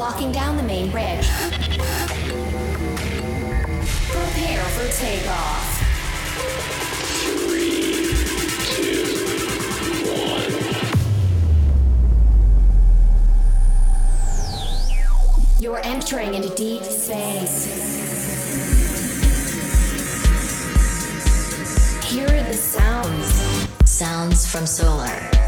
locking down the main bridge. Prepare for takeoff. You're entering into deep space. Here are the sounds. Sounds from solar.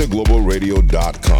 ibizaglobalradio.com.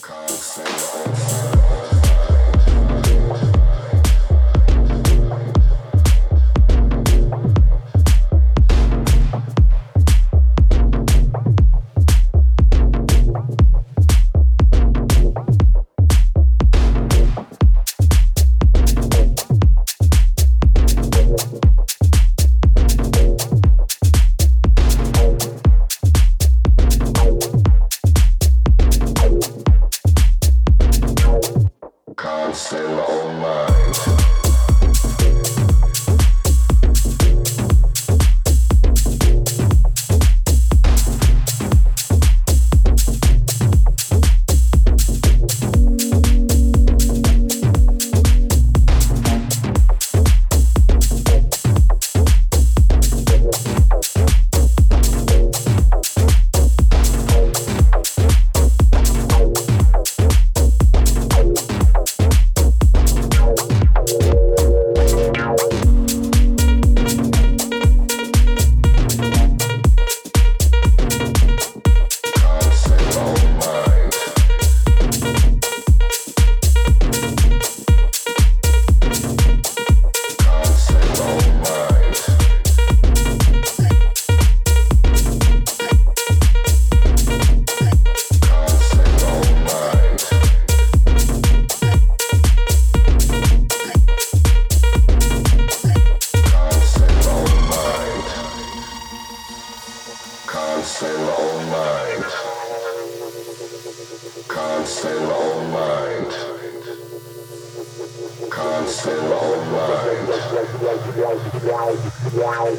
Cause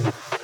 you